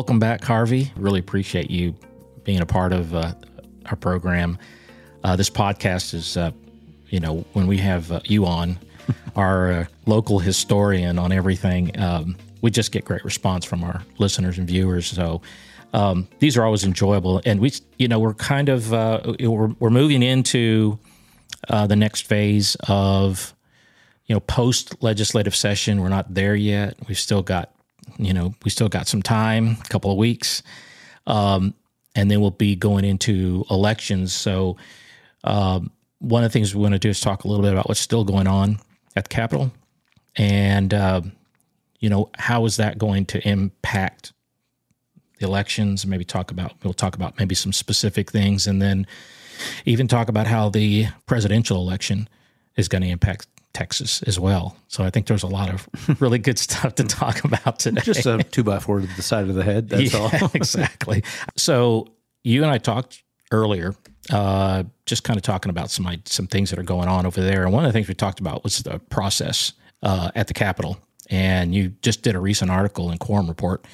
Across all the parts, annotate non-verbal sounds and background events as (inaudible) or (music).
welcome back, Harvey. Really appreciate you being a part of uh, our program. Uh, this podcast is, uh, you know, when we have uh, you on, (laughs) our uh, local historian on everything, um, we just get great response from our listeners and viewers. So um, these are always enjoyable, and we, you know, we're kind of uh, we're we're moving into uh, the next phase of, you know, post legislative session. We're not there yet. We've still got, you know, we still got some time, a couple of weeks, um, and then we'll be going into elections. So. Um, one of the things we want to do is talk a little bit about what's still going on at the Capitol, and uh, you know how is that going to impact the elections? Maybe talk about we'll talk about maybe some specific things, and then even talk about how the presidential election is going to impact Texas as well. So I think there's a lot of (laughs) really good stuff to talk about today. Just a (laughs) two by four to the side of the head. That's yeah, all. (laughs) exactly. So you and I talked earlier, uh, just kind of talking about some some things that are going on over there. And one of the things we talked about was the process uh, at the Capitol. And you just did a recent article in Quorum Report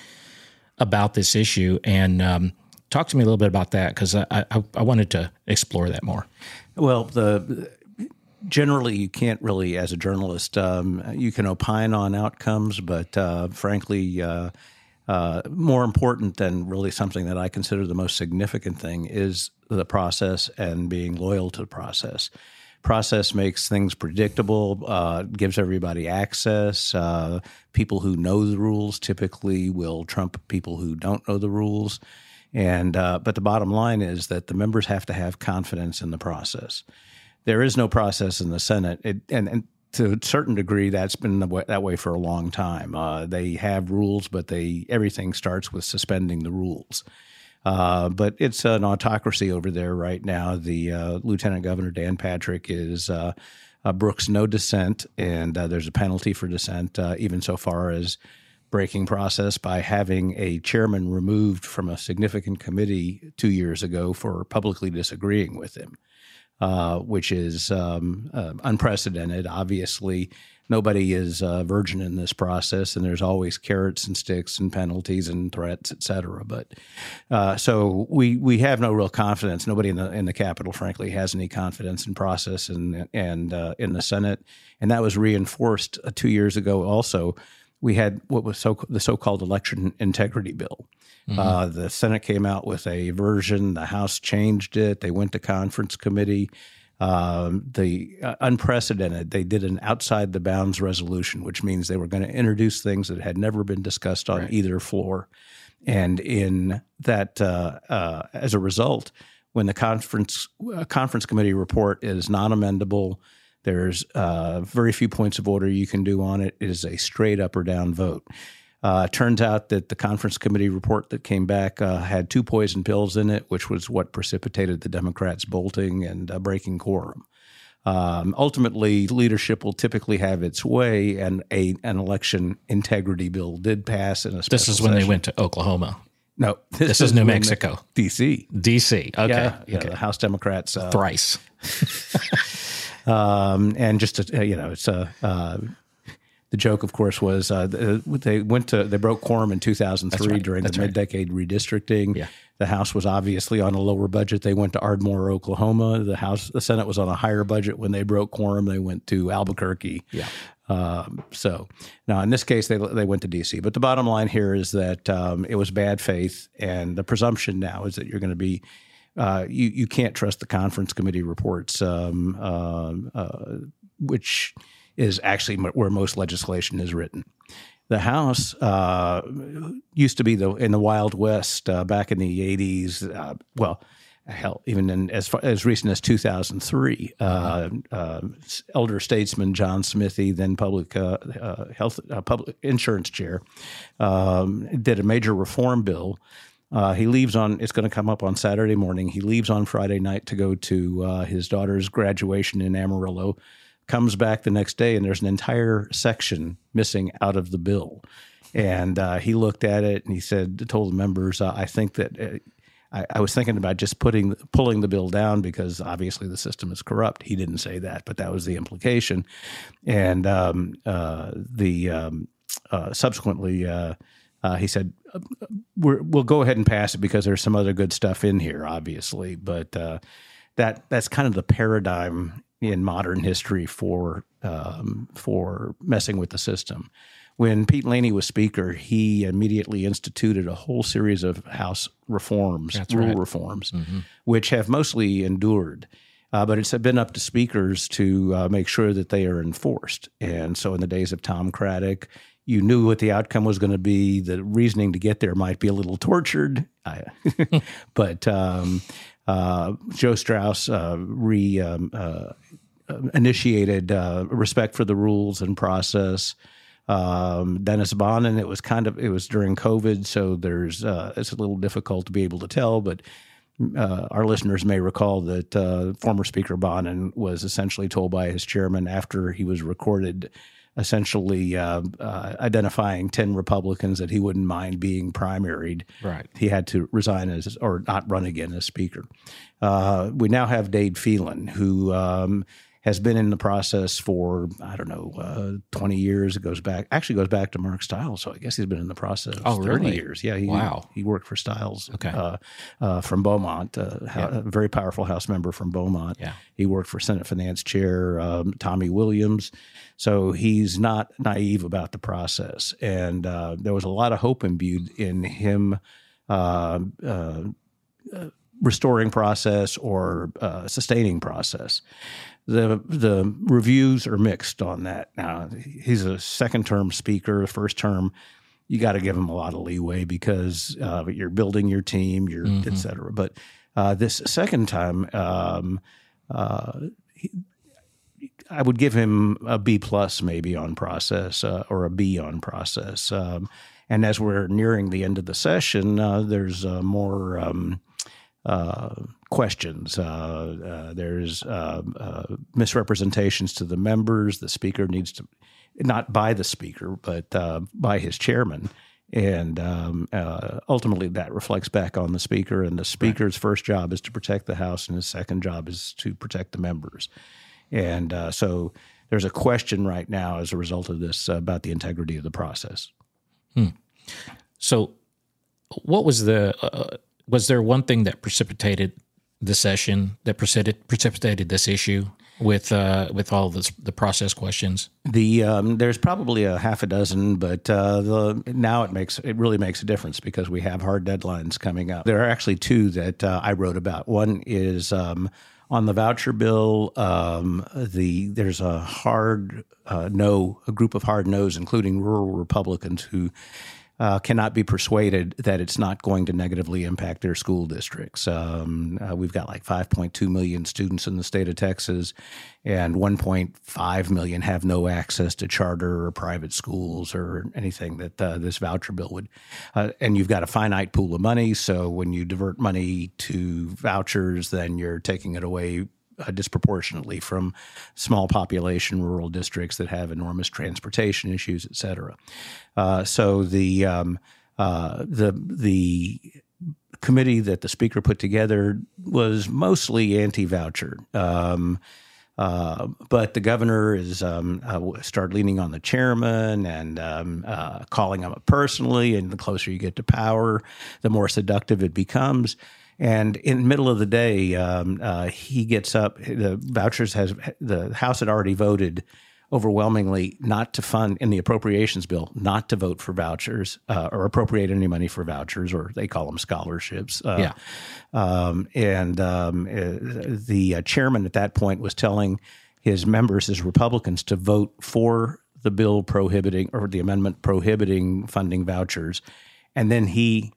about this issue. And um, talk to me a little bit about that because I, I, I wanted to explore that more. Well, the generally you can't really, as a journalist, um, you can opine on outcomes, but uh, frankly. Uh, uh, more important than really something that I consider the most significant thing is the process and being loyal to the process. Process makes things predictable, uh, gives everybody access. Uh, people who know the rules typically will trump people who don't know the rules. And uh, but the bottom line is that the members have to have confidence in the process. There is no process in the Senate, it, and, and to a certain degree, that's been way, that way for a long time. Uh, they have rules, but they everything starts with suspending the rules. Uh, but it's an autocracy over there right now. The uh, Lieutenant Governor Dan Patrick is uh, uh, Brooks no dissent, and uh, there's a penalty for dissent, even so far as breaking process by having a chairman removed from a significant committee two years ago for publicly disagreeing with him uh, which is um, uh, unprecedented. Obviously, nobody is a virgin in this process, and there's always carrots and sticks and penalties and threats, et cetera. But uh, so we we have no real confidence. Nobody in the in the Capitol, frankly, has any confidence in process and and uh, in the Senate, and that was reinforced uh, two years ago. Also, we had what was so the so-called election integrity bill Mm-hmm. Uh, the Senate came out with a version. The House changed it. They went to conference committee. Um, the uh, unprecedented. They did an outside the bounds resolution, which means they were going to introduce things that had never been discussed on right. either floor. And in that, uh, uh, as a result, when the conference uh, conference committee report is non amendable, there's uh, very few points of order you can do on it. It is a straight up or down vote. Uh, turns out that the conference committee report that came back uh, had two poison pills in it, which was what precipitated the Democrats bolting and uh, breaking quorum. Um, ultimately, leadership will typically have its way, and a, an election integrity bill did pass in a special This is when session. they went to Oklahoma. No, this, this is, is New Mexico, D.C. D.C. Okay, yeah, yeah okay. the House Democrats uh, thrice. (laughs) um, and just to, you know, it's a uh, the joke, of course, was uh, they went to they broke quorum in 2003 right. during That's the mid-decade redistricting. Yeah. The House was obviously on a lower budget. They went to Ardmore, Oklahoma. The House, the Senate was on a higher budget when they broke quorum. They went to Albuquerque. Yeah. Um, so now in this case, they they went to D.C. But the bottom line here is that um, it was bad faith, and the presumption now is that you're going to be uh, you you can't trust the conference committee reports, um, uh, uh, which is actually where most legislation is written. The House uh, used to be the in the Wild West uh, back in the '80s. Uh, well, hell, even in, as far, as recent as 2003, uh, uh, elder statesman John Smithee, then public uh, health public insurance chair, um, did a major reform bill. He leaves on. It's going to come up on Saturday morning. He leaves on Friday night to go to his daughter's graduation in Amarillo comes back the next day and there's an entire section missing out of the bill. And uh, he looked at it and he said, told the members, uh, I think that uh, I, I, was thinking about just putting pulling the bill down because obviously the system is corrupt. He didn't say that, but that was the implication. And um, uh, the um, uh, subsequently, uh, he said, we will go ahead and pass it because there's some other good stuff in here, obviously. But uh, that that's kind of the paradigm in modern history for um, for messing with the system. When Pete Laney was Speaker, he immediately instituted a whole series of House reforms, That's rule right. reforms, which have mostly endured. Uh, but it's been up to speakers to uh, make sure that they are enforced. And so, in the days of Tom Craddick, you knew what the outcome was going to be. The reasoning to get there might be a little tortured, I, (laughs) but um, uh, Joe Straus uh, re um, uh, initiated uh, respect for the rules and process. Um, Dennis Bonnen, it was kind of it was during COVID, so there's uh, it's a little difficult to be able to tell, but uh, our listeners may recall that uh, former Speaker Bonnen was essentially told by his chairman after he was recorded, essentially uh, uh, identifying 10 Republicans that he wouldn't mind being primaried. Right. He had to resign as, or not run again as Speaker. Uh, we now have Dade Phelan, who um, has been in the process for, I don't know, uh, 20 years. It goes back, actually goes back to Mark Stiles. So I guess he's been in the process Oh, 30 really? years. Yeah. He, Wow. He worked for Stiles Okay. uh, uh, from Beaumont, uh, ho- a very powerful House member from Beaumont. Yeah. He worked for Senate Finance Chair um, Tommy Williams. So he's not naive about the process. And uh, there was a lot of hope imbued in him uh, uh, restoring process or uh, sustaining process. The the reviews are mixed on that. Now he's a second term speaker. First term, you got to give him a lot of leeway because uh, you're building your team, you're et cetera. But uh, this second time, um, uh, he, I would give him a B plus maybe on process uh, or a B on process. Um, and as we're nearing the end of the session, uh, there's uh, more. Um, uh, questions. Uh, uh, there's uh, uh, misrepresentations to the members. The speaker needs to, not by the speaker, but uh, by his chairman. And um, uh, ultimately, that reflects back on the speaker. And the speaker's first job is to protect the House, and his second job is to protect the members. And uh, so there's a question right now as a result of this about the integrity of the process. So, what was the uh, was there one thing that precipitated the session that precipitated this issue with uh, with all this, the process questions? The um, there's probably a half a dozen, but uh, the now it makes it really makes a difference because we have hard deadlines coming up. There are actually two that uh, I wrote about. One is um, on the voucher bill. Um, the there's a hard uh, no, a group of hard no's, including rural Republicans who uh, cannot be persuaded that it's not going to negatively impact their school districts. Um, uh, we've got like 5.2 million students in the state of Texas, and 1.5 million have no access to charter or private schools or anything that uh, this voucher bill would. Uh, and you've got a finite pool of money, so when you divert money to vouchers, then you're taking it away uh, disproportionately from small population rural districts that have enormous transportation issues, et cetera. Uh, so the um, uh, the the committee that the speaker put together was mostly anti-voucher. Um, uh, but the governor is um, uh, started leaning on the chairman and um, uh, calling him personally. And the closer you get to power, the more seductive it becomes. And in the middle of the day, um, uh, he gets up. The vouchers has the House had already voted overwhelmingly not to fund in the appropriations bill, not to vote for vouchers uh, or appropriate any money for vouchers, or they call them scholarships. Uh, Yeah. um, and um, uh, the uh, chairman at that point was telling his members, his Republicans, to vote for the bill prohibiting or the amendment prohibiting funding vouchers. And then he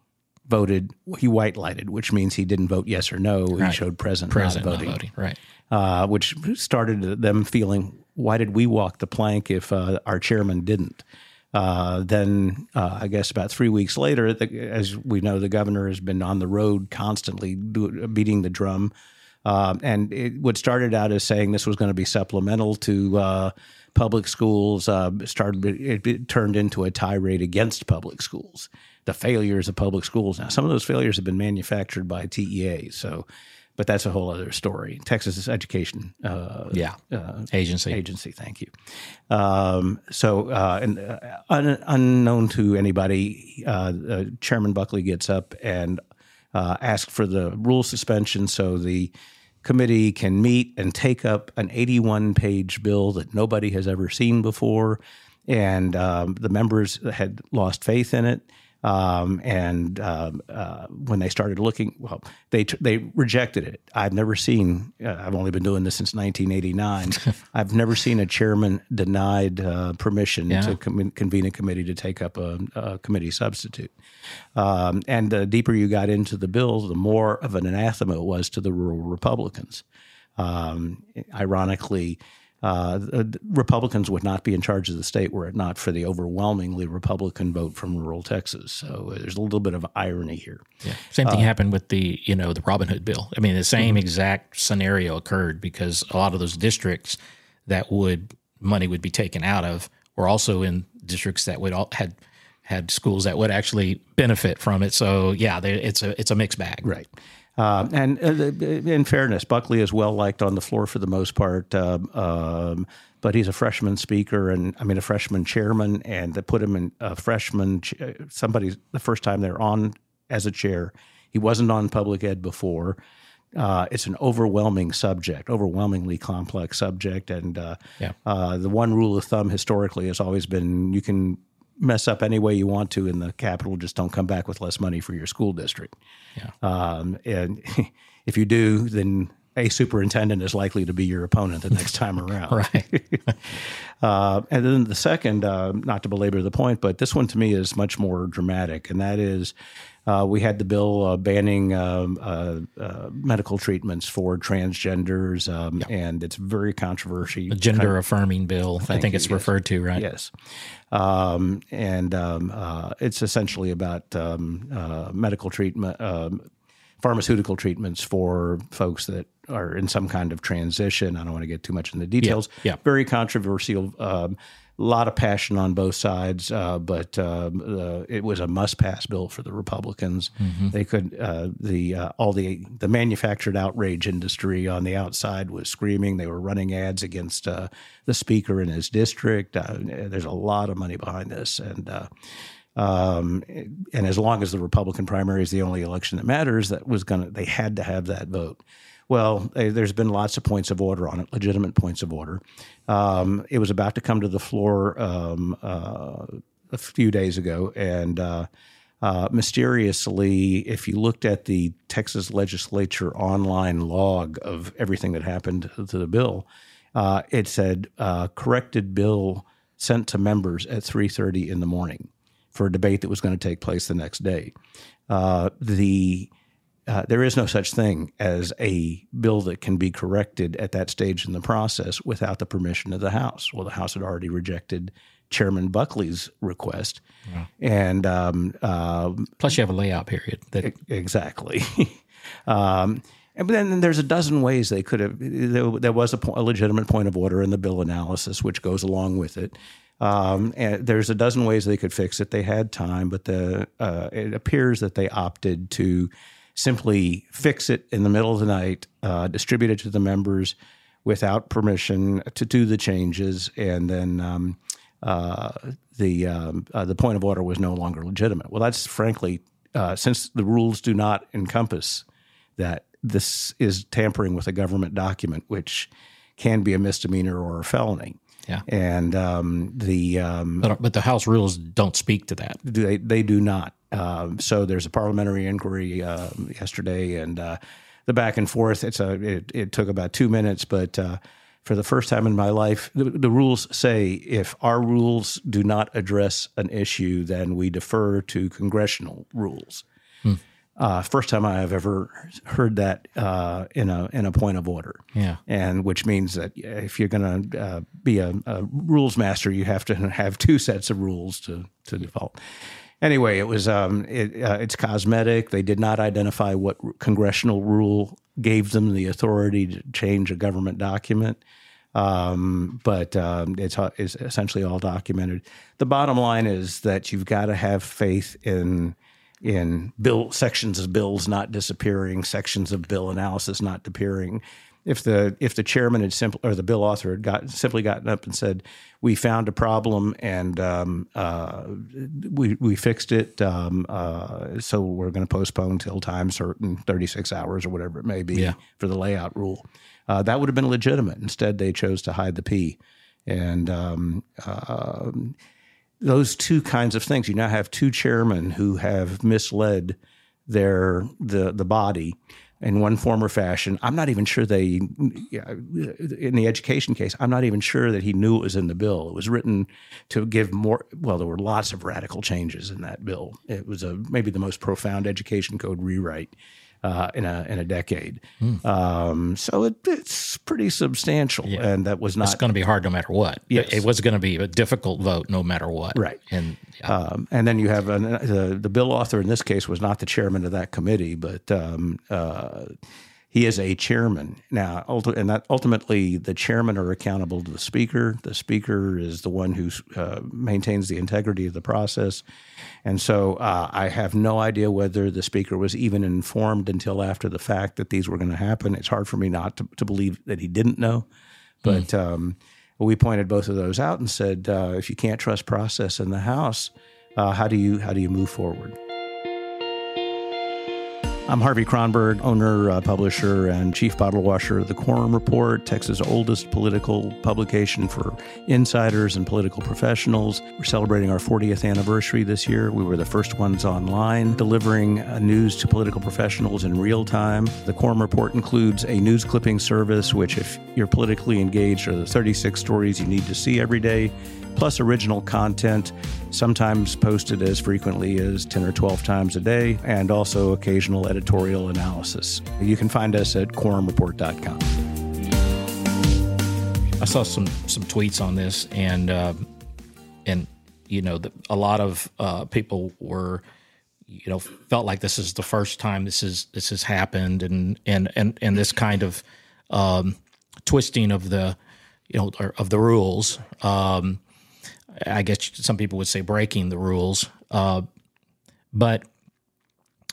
voted, he white lighted, which means he didn't vote yes or no. He showed present, Present not not voting voting, right? uh, which started them feeling, why did we walk the plank if uh, our chairman didn't? Uh, then uh, I guess about three weeks later, the, as we know, the governor has been on the road constantly do, beating the drum. Um, and it, what started out as saying this was going to be supplemental to uh, public schools uh, started it, it turned into a tirade against public schools, the failures of public schools. Now, some of those failures have been manufactured by TEA, so but that's a whole other story. Texas Education uh, yeah agency agency. Thank you. Um, so, uh, and uh, un- unknown to anybody, uh, uh, Chairman Buckley gets up and uh, asks for the rule suspension so the committee can meet and take up an 81 page bill that nobody has ever seen before. And um, the members had lost faith in it. Um, and um, uh, when they started looking, well, they they rejected it. I've never seen. Uh, I've only been doing this since 1989. (laughs) I've never seen a chairman denied uh, permission yeah. to com- convene a committee to take up a, a committee substitute. Um, and the deeper you got into the bill, the more of an anathema it was to the rural Republicans. Um, ironically, uh, Republicans would not be in charge of the state were it not for the overwhelmingly Republican vote from rural Texas. So uh, there's a little bit of irony here. Yeah. Same thing uh, happened with the you know the Robin Hood bill. I mean, the same mm-hmm. exact scenario occurred because a lot of those districts that would money would be taken out of were also in districts that would all had had schools that would actually benefit from it. So yeah, it's a it's a mixed bag. Right. Uh, and uh, in fairness, Buckley is well liked on the floor for the most part. Uh, um, but he's a freshman speaker, and I mean a freshman chairman, and they put him in a freshman. Somebody the first time they're on as a chair, he wasn't on public ed before. Uh, it's an overwhelming subject, overwhelmingly complex subject, and uh, yeah. uh, the one rule of thumb historically has always been you can mess up any way you want to in the capital. Just don't come back with less money for your school district. Yeah. Um, and (laughs) if you do, then a superintendent is likely to be your opponent the next time (laughs) around. right. (laughs) uh, and then the second, uh, not to belabor the point, but this one to me is much more dramatic, and that is uh, we had the bill uh, banning um, uh, uh, medical treatments for transgenders, um, and it's very controversial. A gender affirming bill, I think you, it's yes. referred to, right? Yes. Um, and um, uh, it's essentially about um, uh, medical treatment, pharmaceutical treatments for folks that are in some kind of transition. I don't want to get too much in the details. Yeah. yeah. Very controversial. Um, a lot of passion on both sides, uh, but um, uh, it was a must-pass bill for the Republicans. Mm-hmm. They could uh, the uh, all the the manufactured outrage industry on the outside was screaming. They were running ads against uh, the speaker in his district. Uh, there's a lot of money behind this, and. Um, and as long as the Republican primary is the only election that matters, that was going to, they had to have that vote. Well, there's been lots of points of order on it, legitimate points of order. Um, it was about to come to the floor um, uh, a few days ago, and uh, uh, mysteriously, if you looked at the Texas legislature online log of everything that happened to the bill, uh, it said uh, corrected bill sent to members at 3:30 in the morning for a debate that was going to take place the next day. Uh, the uh, there is no such thing as a bill that can be corrected at that stage in the process without the permission of the House. Well, the House had already rejected Chairman Buckley's request, yeah. and um, uh, plus you have a layout period. That- exactly. (laughs) um, and then there's a dozen ways they could have. There, was a, po- a, legitimate point of order in the bill analysis, which goes along with it. Um, and there's a dozen ways they could fix it. They had time, but the uh, it appears that they opted to simply fix it in the middle of the night, uh, distribute it to the members without permission to do the changes, and then um, uh, the um, uh, the point of order was no longer legitimate. Well, that's frankly, uh, since the rules do not encompass that, this is tampering with a government document, which can be a misdemeanor or a felony. Yeah, and um, the um, but, but, the House rules don't speak to that. They they do not. Um, so there's a parliamentary inquiry uh, yesterday, and uh, the back and forth. It's a it, it took about two minutes, but uh, for the first time in my life, the, the, rules say if our rules do not address an issue, then we defer to congressional rules. Uh, first time I have ever heard that uh, in a in a point of order. Yeah, and which means that if you're going to uh, be a, a, rules master, you have to have two sets of rules to to default anyway, it was um, it, uh, it's cosmetic. They did not identify what congressional rule gave them the authority to change a government document. Um, but um, it's, uh, it's essentially all documented. The bottom line is that you've got to have faith in in bill sections of bills not disappearing, sections of bill analysis not disappearing. If the if the chairman had simply or the bill author had got simply gotten up and said, "We found a problem and um, uh, we we fixed it, um, uh, so we're going to postpone till time certain, thirty six hours or whatever it may be Yeah. for the layout rule," uh, that would have been legitimate. Instead, they chose to hide the P, and um, uh, those two kinds of things. You now have two chairmen who have misled their the the body in one form or fashion. I'm not even sure they, in the education case, I'm not even sure that he knew it was in the bill. It was written to give more. Well, there were lots of radical changes in that bill. It was a maybe the most profound education code rewrite. Uh, in a in a decade, um, so it, it's pretty substantial, and that was It's not going to be hard no matter what. Yes. It was going to be a difficult vote no matter what. Right. And yeah, Um, and then you have an, the the bill author in this case was not the chairman of that committee, but um, uh, he is a chairman now. And that ultimately, the chairmen are accountable to the speaker. The speaker is the one who uh, maintains the integrity of the process. And so, uh, I have no idea whether the speaker was even informed until after the fact that these were going to happen. It's hard for me not to, to believe that he didn't know, but. Um, we pointed both of those out and said, uh, if you can't trust process in the House, uh, how do you how do you move forward? I'm Harvey Kronberg, owner, uh, publisher, and chief bottle washer of the Quorum Report, Texas' oldest political publication for insiders and political professionals. We're celebrating our 40th anniversary this year. We were the first ones online delivering uh, news to political professionals in real time. The Quorum Report includes a news clipping service, which, if you're politically engaged, are the 36 stories you need to see every day plus original content, sometimes posted as frequently as 10 or 12 times a day, and also occasional editorial analysis. You can find us at quorumreport.com. I saw some some tweets on this, and uh, and you know, the, a lot of uh, people were, you know, felt like this is the first time this is this has happened, and and and and this kind of um, twisting of the, you know, of the rules. Um, I guess some people would say breaking the rules, uh, but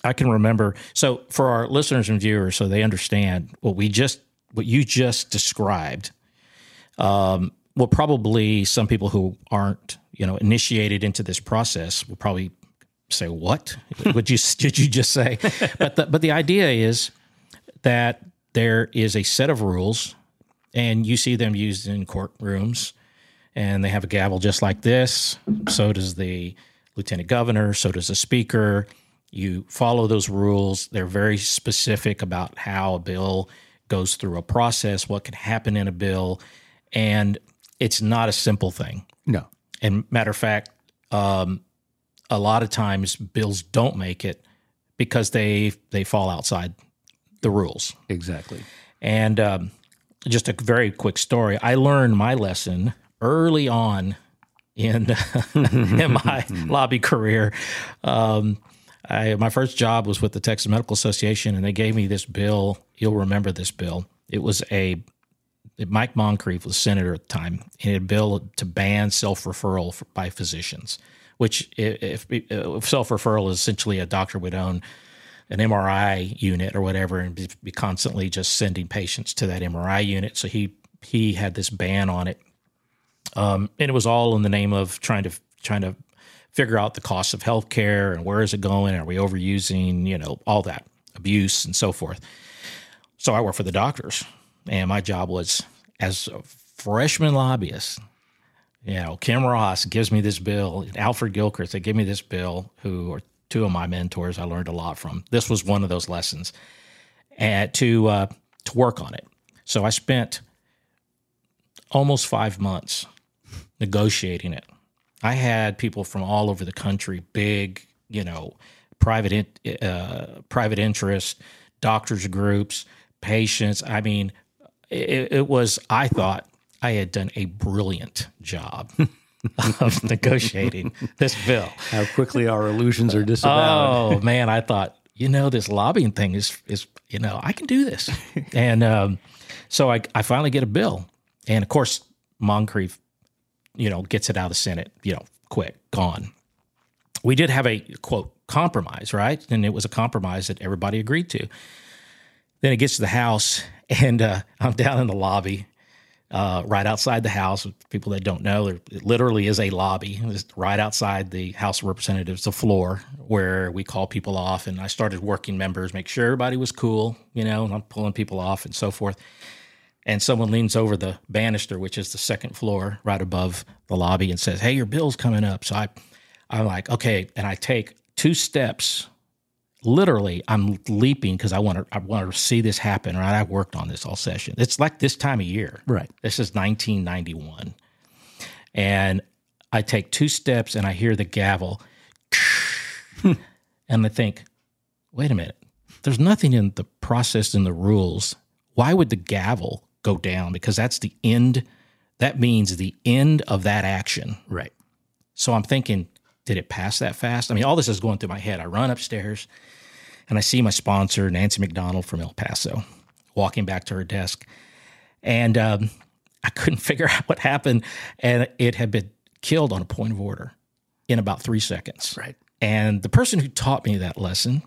I can remember. So for our listeners and viewers, so they understand what we just what you just described um, well, probably some people who aren't, you know, initiated into this process will probably say, "What (laughs) would you (laughs) did you just say?" but the, but the idea is that there is a set of rules, and you see them used in courtrooms, and they have a gavel just like this. So does the lieutenant governor. So does the speaker. You follow those rules. They're very specific about how a bill goes through a process, what can happen in a bill, and it's not a simple thing. No. And matter of fact, um, a lot of times bills don't make it because they they fall outside the rules. Exactly. And um, just a very quick story. I learned my lesson early on in (laughs) in my lobby career. Um, I, my first job was with the Texas Medical Association, and they gave me this bill. You'll remember this bill. It was a Mike Moncrief was senator at the time, and a bill to ban self referral by physicians. Which, if, if self referral is essentially a doctor would own an MRI unit or whatever, and be, be constantly just sending patients to that MRI unit. So he he had this ban on it, um, and it was all in the name of trying to trying to figure out the cost of healthcare and where is it going? Are we overusing? You know, all that abuse and so forth. So I worked for the doctors, and my job was as a freshman lobbyist. You know, Kim Ross gives me this bill. Alfred Gilchrist, they give me this bill. Who are two of my mentors? I learned a lot from. This was one of those lessons, and to uh, to work on it. So I spent almost five months negotiating it. I had people from all over the country, big, you know, private in, uh, private interest, doctors groups, patients. I mean, it, it was. I thought I had done a brilliant job (laughs) of negotiating this bill. How quickly our illusions are disavowed. Oh man, I thought you know this lobbying thing is is you know I can do this, and um, so I I finally get a bill, and of course Moncrief, you know, gets it out of the Senate, you know, quick gone. We did have a quote compromise, right? And it was a compromise that everybody agreed to. Then it gets to the house, (laughs) and uh, I'm down in the lobby, uh, right outside the house. People that don't know, there it literally is a lobby right outside the House of Representatives, the floor where we call people off. And I started working members, make sure everybody was cool, you know, and I'm pulling people off and so forth. And someone leans over the banister, which is the second floor right above the lobby, and says, "Hey, your bill's coming up." So I, I'm like, "Okay," and I take two steps literally I'm leaping because I want to I want to see this happen. Right, I worked on this all session. It's like this time of year. Right. This is 1991, and I take two steps and I hear the gavel, (laughs) and I think, wait a minute. There's nothing in the process in the rules. Why would the gavel go down? Because that's the end. That means the end of that action. Right. So I'm thinking, did it pass that fast? I mean, all this is going through my head. I run upstairs and I see my sponsor, Nancy McDonald from El Paso, walking back to her desk. And um, I couldn't (laughs) figure out what happened. And it had been killed on a point of order in about three seconds. Right. And the person who taught me that lesson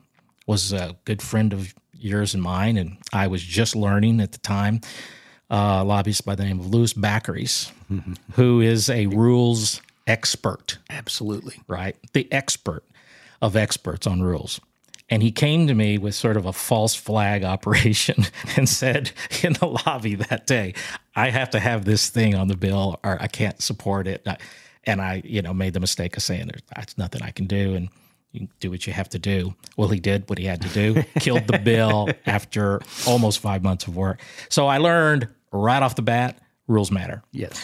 was a good friend of yours and mine. And I was just learning at the time, uh, lobbyist by the name of Louis Baccaris, who is a rules expert Absolutely. right? The expert of experts on rules. And he came to me with sort of a false flag (laughs) operation and said in the lobby that day, I have to have this thing on the bill or I can't support it. And I, you know, made the mistake of saying there's nothing I can do and you do what you have to do. Well, he did what he had to do, killed the bill (laughs) after almost five months of work. So I learned right off the bat rules matter. Yes.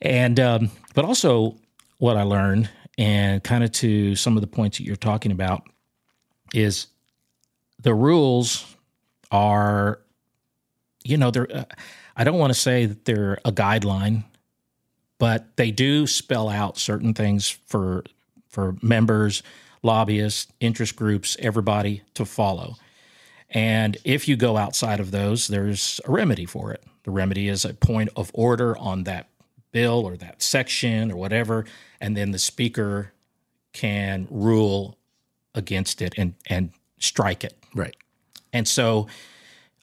And um, but also what I learned, and kind of to some of the points that you're talking about, is the rules are, you know, they're. Uh, I don't want to say that they're a guideline, but they do spell out certain things for for members, lobbyists, interest groups, everybody to follow. And if you go outside of those, there's a remedy for it. The remedy is a point of order on that bill or that section or whatever, and then the speaker can rule against it and and strike it. Right. And so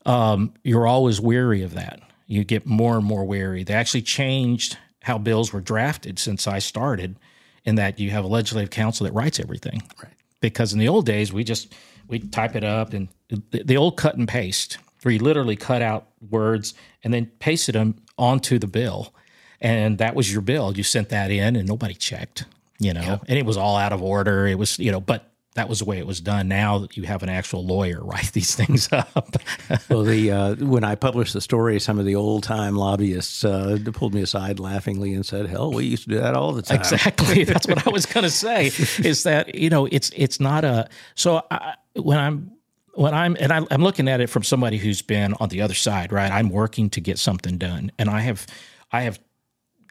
um, you're always weary of that. You get more and more weary. They actually changed how bills were drafted since I started, in that you have a legislative council that writes everything. Right. Because in the old days, we just we type it up and the, the old cut and paste, where you literally cut out words and then pasted them onto the bill, and that was your bill. You sent that in, and nobody checked. You know, and it was all out of order. It was you know, but that was the way it was done. Now that you have an actual lawyer (laughs) write these things up. (laughs) Well, the uh, when I published the story, some of the old time lobbyists uh, pulled me aside laughingly and said, "Hell, we used to do that all the time." exactly. That's what I was (laughs) going to say. Is that you know it's it's not a so I, when I'm when I'm and I, I'm looking at it from somebody who's been on the other side, right? I'm working to get something done, and I have I have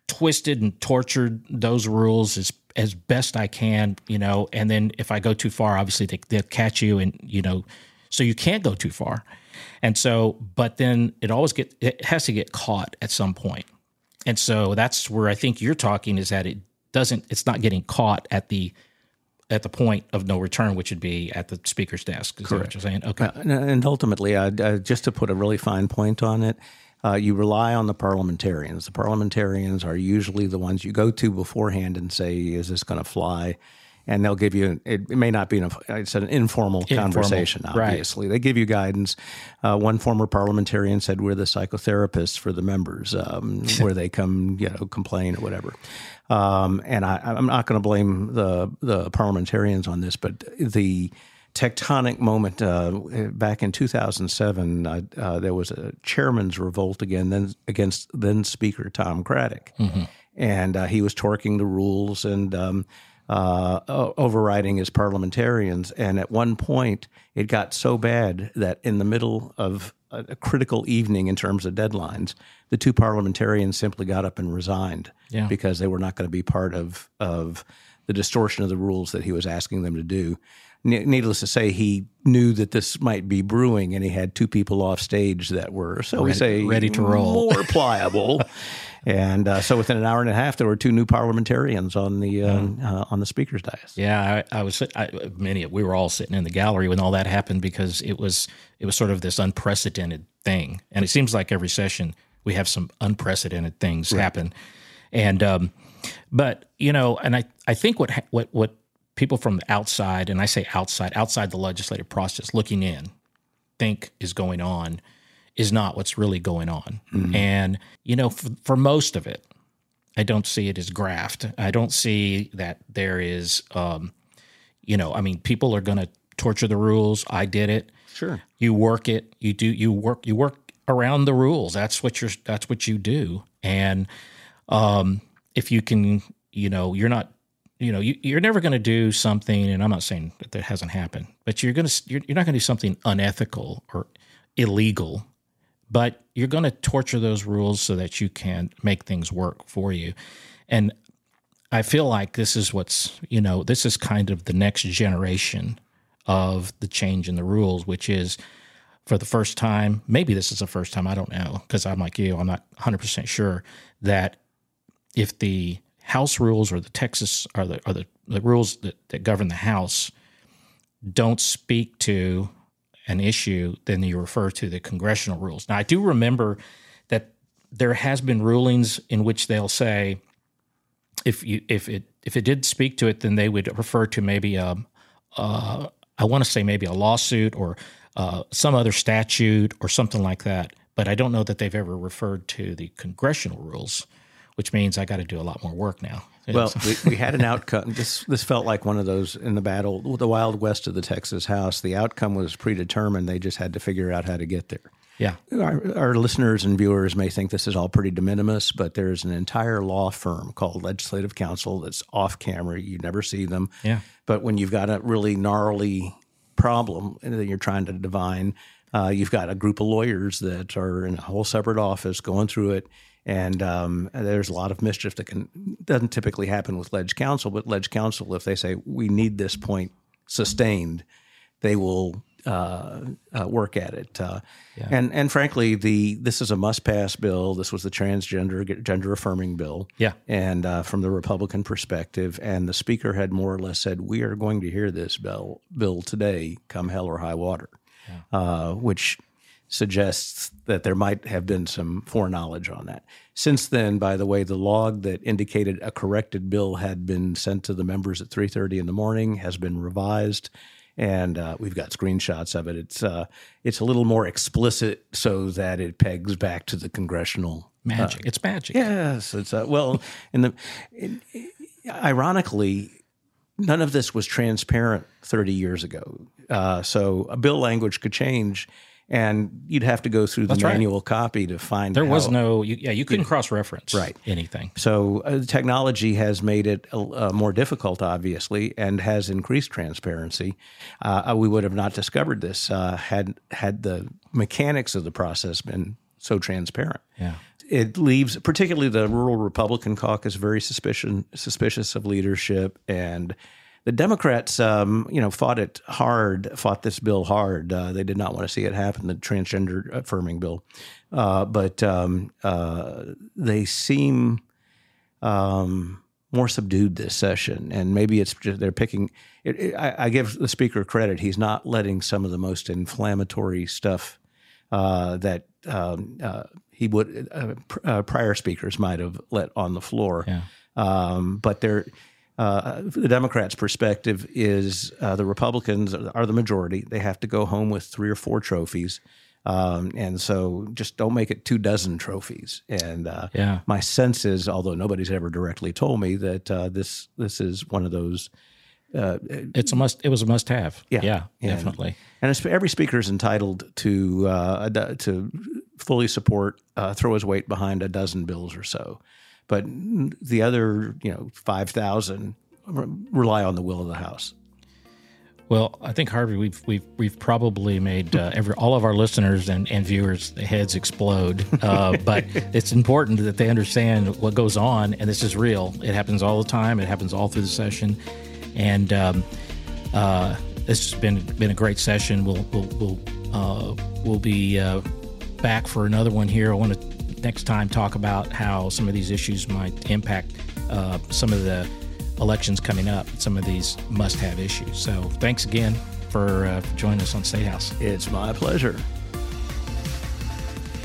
twisted and tortured those rules as as best I can, you know. And then if I go too far, obviously they, they'll catch you, and you know, so you can't go too far. And so, but then it always get it has to get caught at some point. And so that's where I think you're talking is that it doesn't it's not getting caught at the at the point of no return, which would be at the speaker's desk. Is that what you're saying? Okay. And- And ultimately, uh, uh, just to put a really fine point on it, uh, you rely on the parliamentarians. The parliamentarians are usually the ones you go to beforehand and say, "Is this going to fly?" And they'll give you. It, it may not be an. It's an informal, conversation. right. Obviously, they give you guidance. Uh, one former parliamentarian said, "We're the psychotherapists for the members, um, (laughs) where they come, you know, complain or whatever." Um, and I, I'm not going to blame the the parliamentarians on this, but the tectonic moment uh, back in 2007. Uh, uh, there was a chairman's revolt again, then against then Speaker Tom Craddick, and uh, he was torquing the rules and um, uh, overriding his parliamentarians. And at one point, it got so bad that in the middle of a, a critical evening in terms of deadlines, the two parliamentarians simply got up and resigned Yeah. because they were not going to be part of of the distortion of the rules that he was asking them to do. Needless to say, he knew that this might be brewing, and he had two people off stage that were, so we say, ready to roll, more (laughs) pliable. and uh, so, within an hour and a half, there were two new parliamentarians on the uh, mm. uh, on the speaker's dais. Yeah, I, I was I, many. We were all sitting in the gallery when all that happened because it was it was sort of this unprecedented thing, and it seems like every session we have some unprecedented things right. happen, and um, but you know, and I I think what what what people from the outside, and I say outside, outside the legislative process, looking in, think is going on, is not what's really going on. Mm-hmm. And you know, for, for most of it, I don't see it as graft. I don't see that there is, um, you know, I mean, people are going to torture the rules. I did it. Sure. You work it. You do. You work. You work around the rules. That's what you're. That's what you do. And um, if you can, you know, you're not you know, you, are never going to do something, and I'm not saying that that hasn't happened, but you're going to you're, you're not going to do something unethical or illegal, but you're going to torture those rules so that you can make things work for you. And I feel like this is what's you know this is kind of the next generation of the change in the rules, which is for the first time, maybe this is the first time, I don't know, because I'm like you, I'm not 100% sure that if the House rules or the Texas or the or the, the rules that, that govern the House don't speak to an issue, then you refer to the congressional rules. Now, I do remember that there has been rulings in which they'll say if you if it if it did speak to it, then they would refer to maybe uh, I want to say maybe a lawsuit or uh, some other statute or something like that. But I don't know that they've ever referred to the congressional rules which means I got to do a lot more work now. Well, we, we, had an outcome. (laughs) This this felt like one of those in the battle, the wild west of the Texas House. The outcome was predetermined. They just had to figure out how to get there. Yeah. Our, our, listeners and viewers may think this is all pretty de minimis, but there's an entire law firm called Legislative Council that's off camera. You never see them. Yeah. But when you've got a really gnarly problem that you're trying to divine, uh, you've got a group of lawyers that are in a whole separate office going through it and um, there's a lot of mischief that can doesn't typically happen with ledge counsel, but ledge counsel, if they say we need this point sustained, they will uh, uh, work at it. Uh, yeah. And and frankly, the this is a must pass bill. This was the transgender gender affirming bill. Yeah. And uh, from the Republican perspective, and the speaker had more or less said, "We are going to hear this bill bill today, come hell or high water," yeah. Uh, which suggests that there might have been some foreknowledge on that. Since then, by the way, the log that indicated a corrected bill had been sent to the members at 3:30 in the morning has been revised, and uh, we've got screenshots of it. It's uh, it's a little more explicit so that it pegs back to the congressional uh, magic. Uh, it's magic. Yes, it's uh, well, in the in, ironically. None of this was transparent 30 years ago. Uh, so a bill language could change and you'd have to go through the That's manual right. copy to find. There was no, you, yeah, you couldn't cross reference right anything. So uh, technology has made it uh, more difficult, obviously, and has increased transparency. Uh, uh, we would have not discovered this uh, had had the mechanics of the process been so transparent. Yeah. It leaves, particularly the rural Republican caucus, very suspicion suspicious of leadership and the Democrats, um, you know, fought it hard, fought this bill hard. Uh, they did not want to see it happen, the transgender affirming bill. Uh, but um, uh, they seem um, more subdued this session, and maybe it's just they're picking. It, it, I, I, give the speaker credit; he's not letting some of the most inflammatory stuff uh, that um, uh, he would uh, pr- prior speakers might have let on the floor. Yeah. Um, but they're uh, the Democrats' perspective is uh, the Republicans are the majority. They have to go home with three or four trophies. Um, and so just don't make it two dozen trophies. And uh, yeah. my sense is, although nobody's ever directly told me, that uh, this this is one of those. Uh, it's a must. It was a must-have. Yeah, yeah, definitely. And, and every speaker is entitled to uh, to fully support, throw his weight behind a dozen bills or so but the other, you know, 5,000 rely on the will of the House. Well, I think Harvey, we've we've we've probably made uh, every all of our listeners and, and viewers heads explode. Uh, (laughs) but it's important that they understand what goes on, and this is real. It happens all the time. It happens all through the session, and um, uh, this has been been a great session. We'll we'll we'll uh, we'll be uh, back for another one here. I want to next time talk about how some of these issues might impact uh, some of the elections coming up. Some of these must-have issues. So thanks again for uh, joining us on State House. It's my pleasure.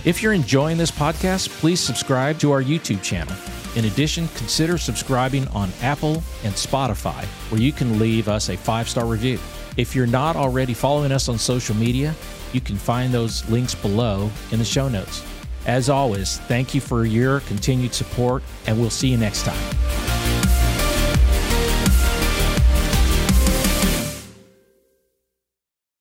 If you're enjoying this podcast, please subscribe to our YouTube channel. In addition, consider subscribing on Apple and Spotify, where you can leave us a five star review. If you're not already following us on social media, you can find those links below in the show notes. As always, thank you for your continued support, and we'll see you next time.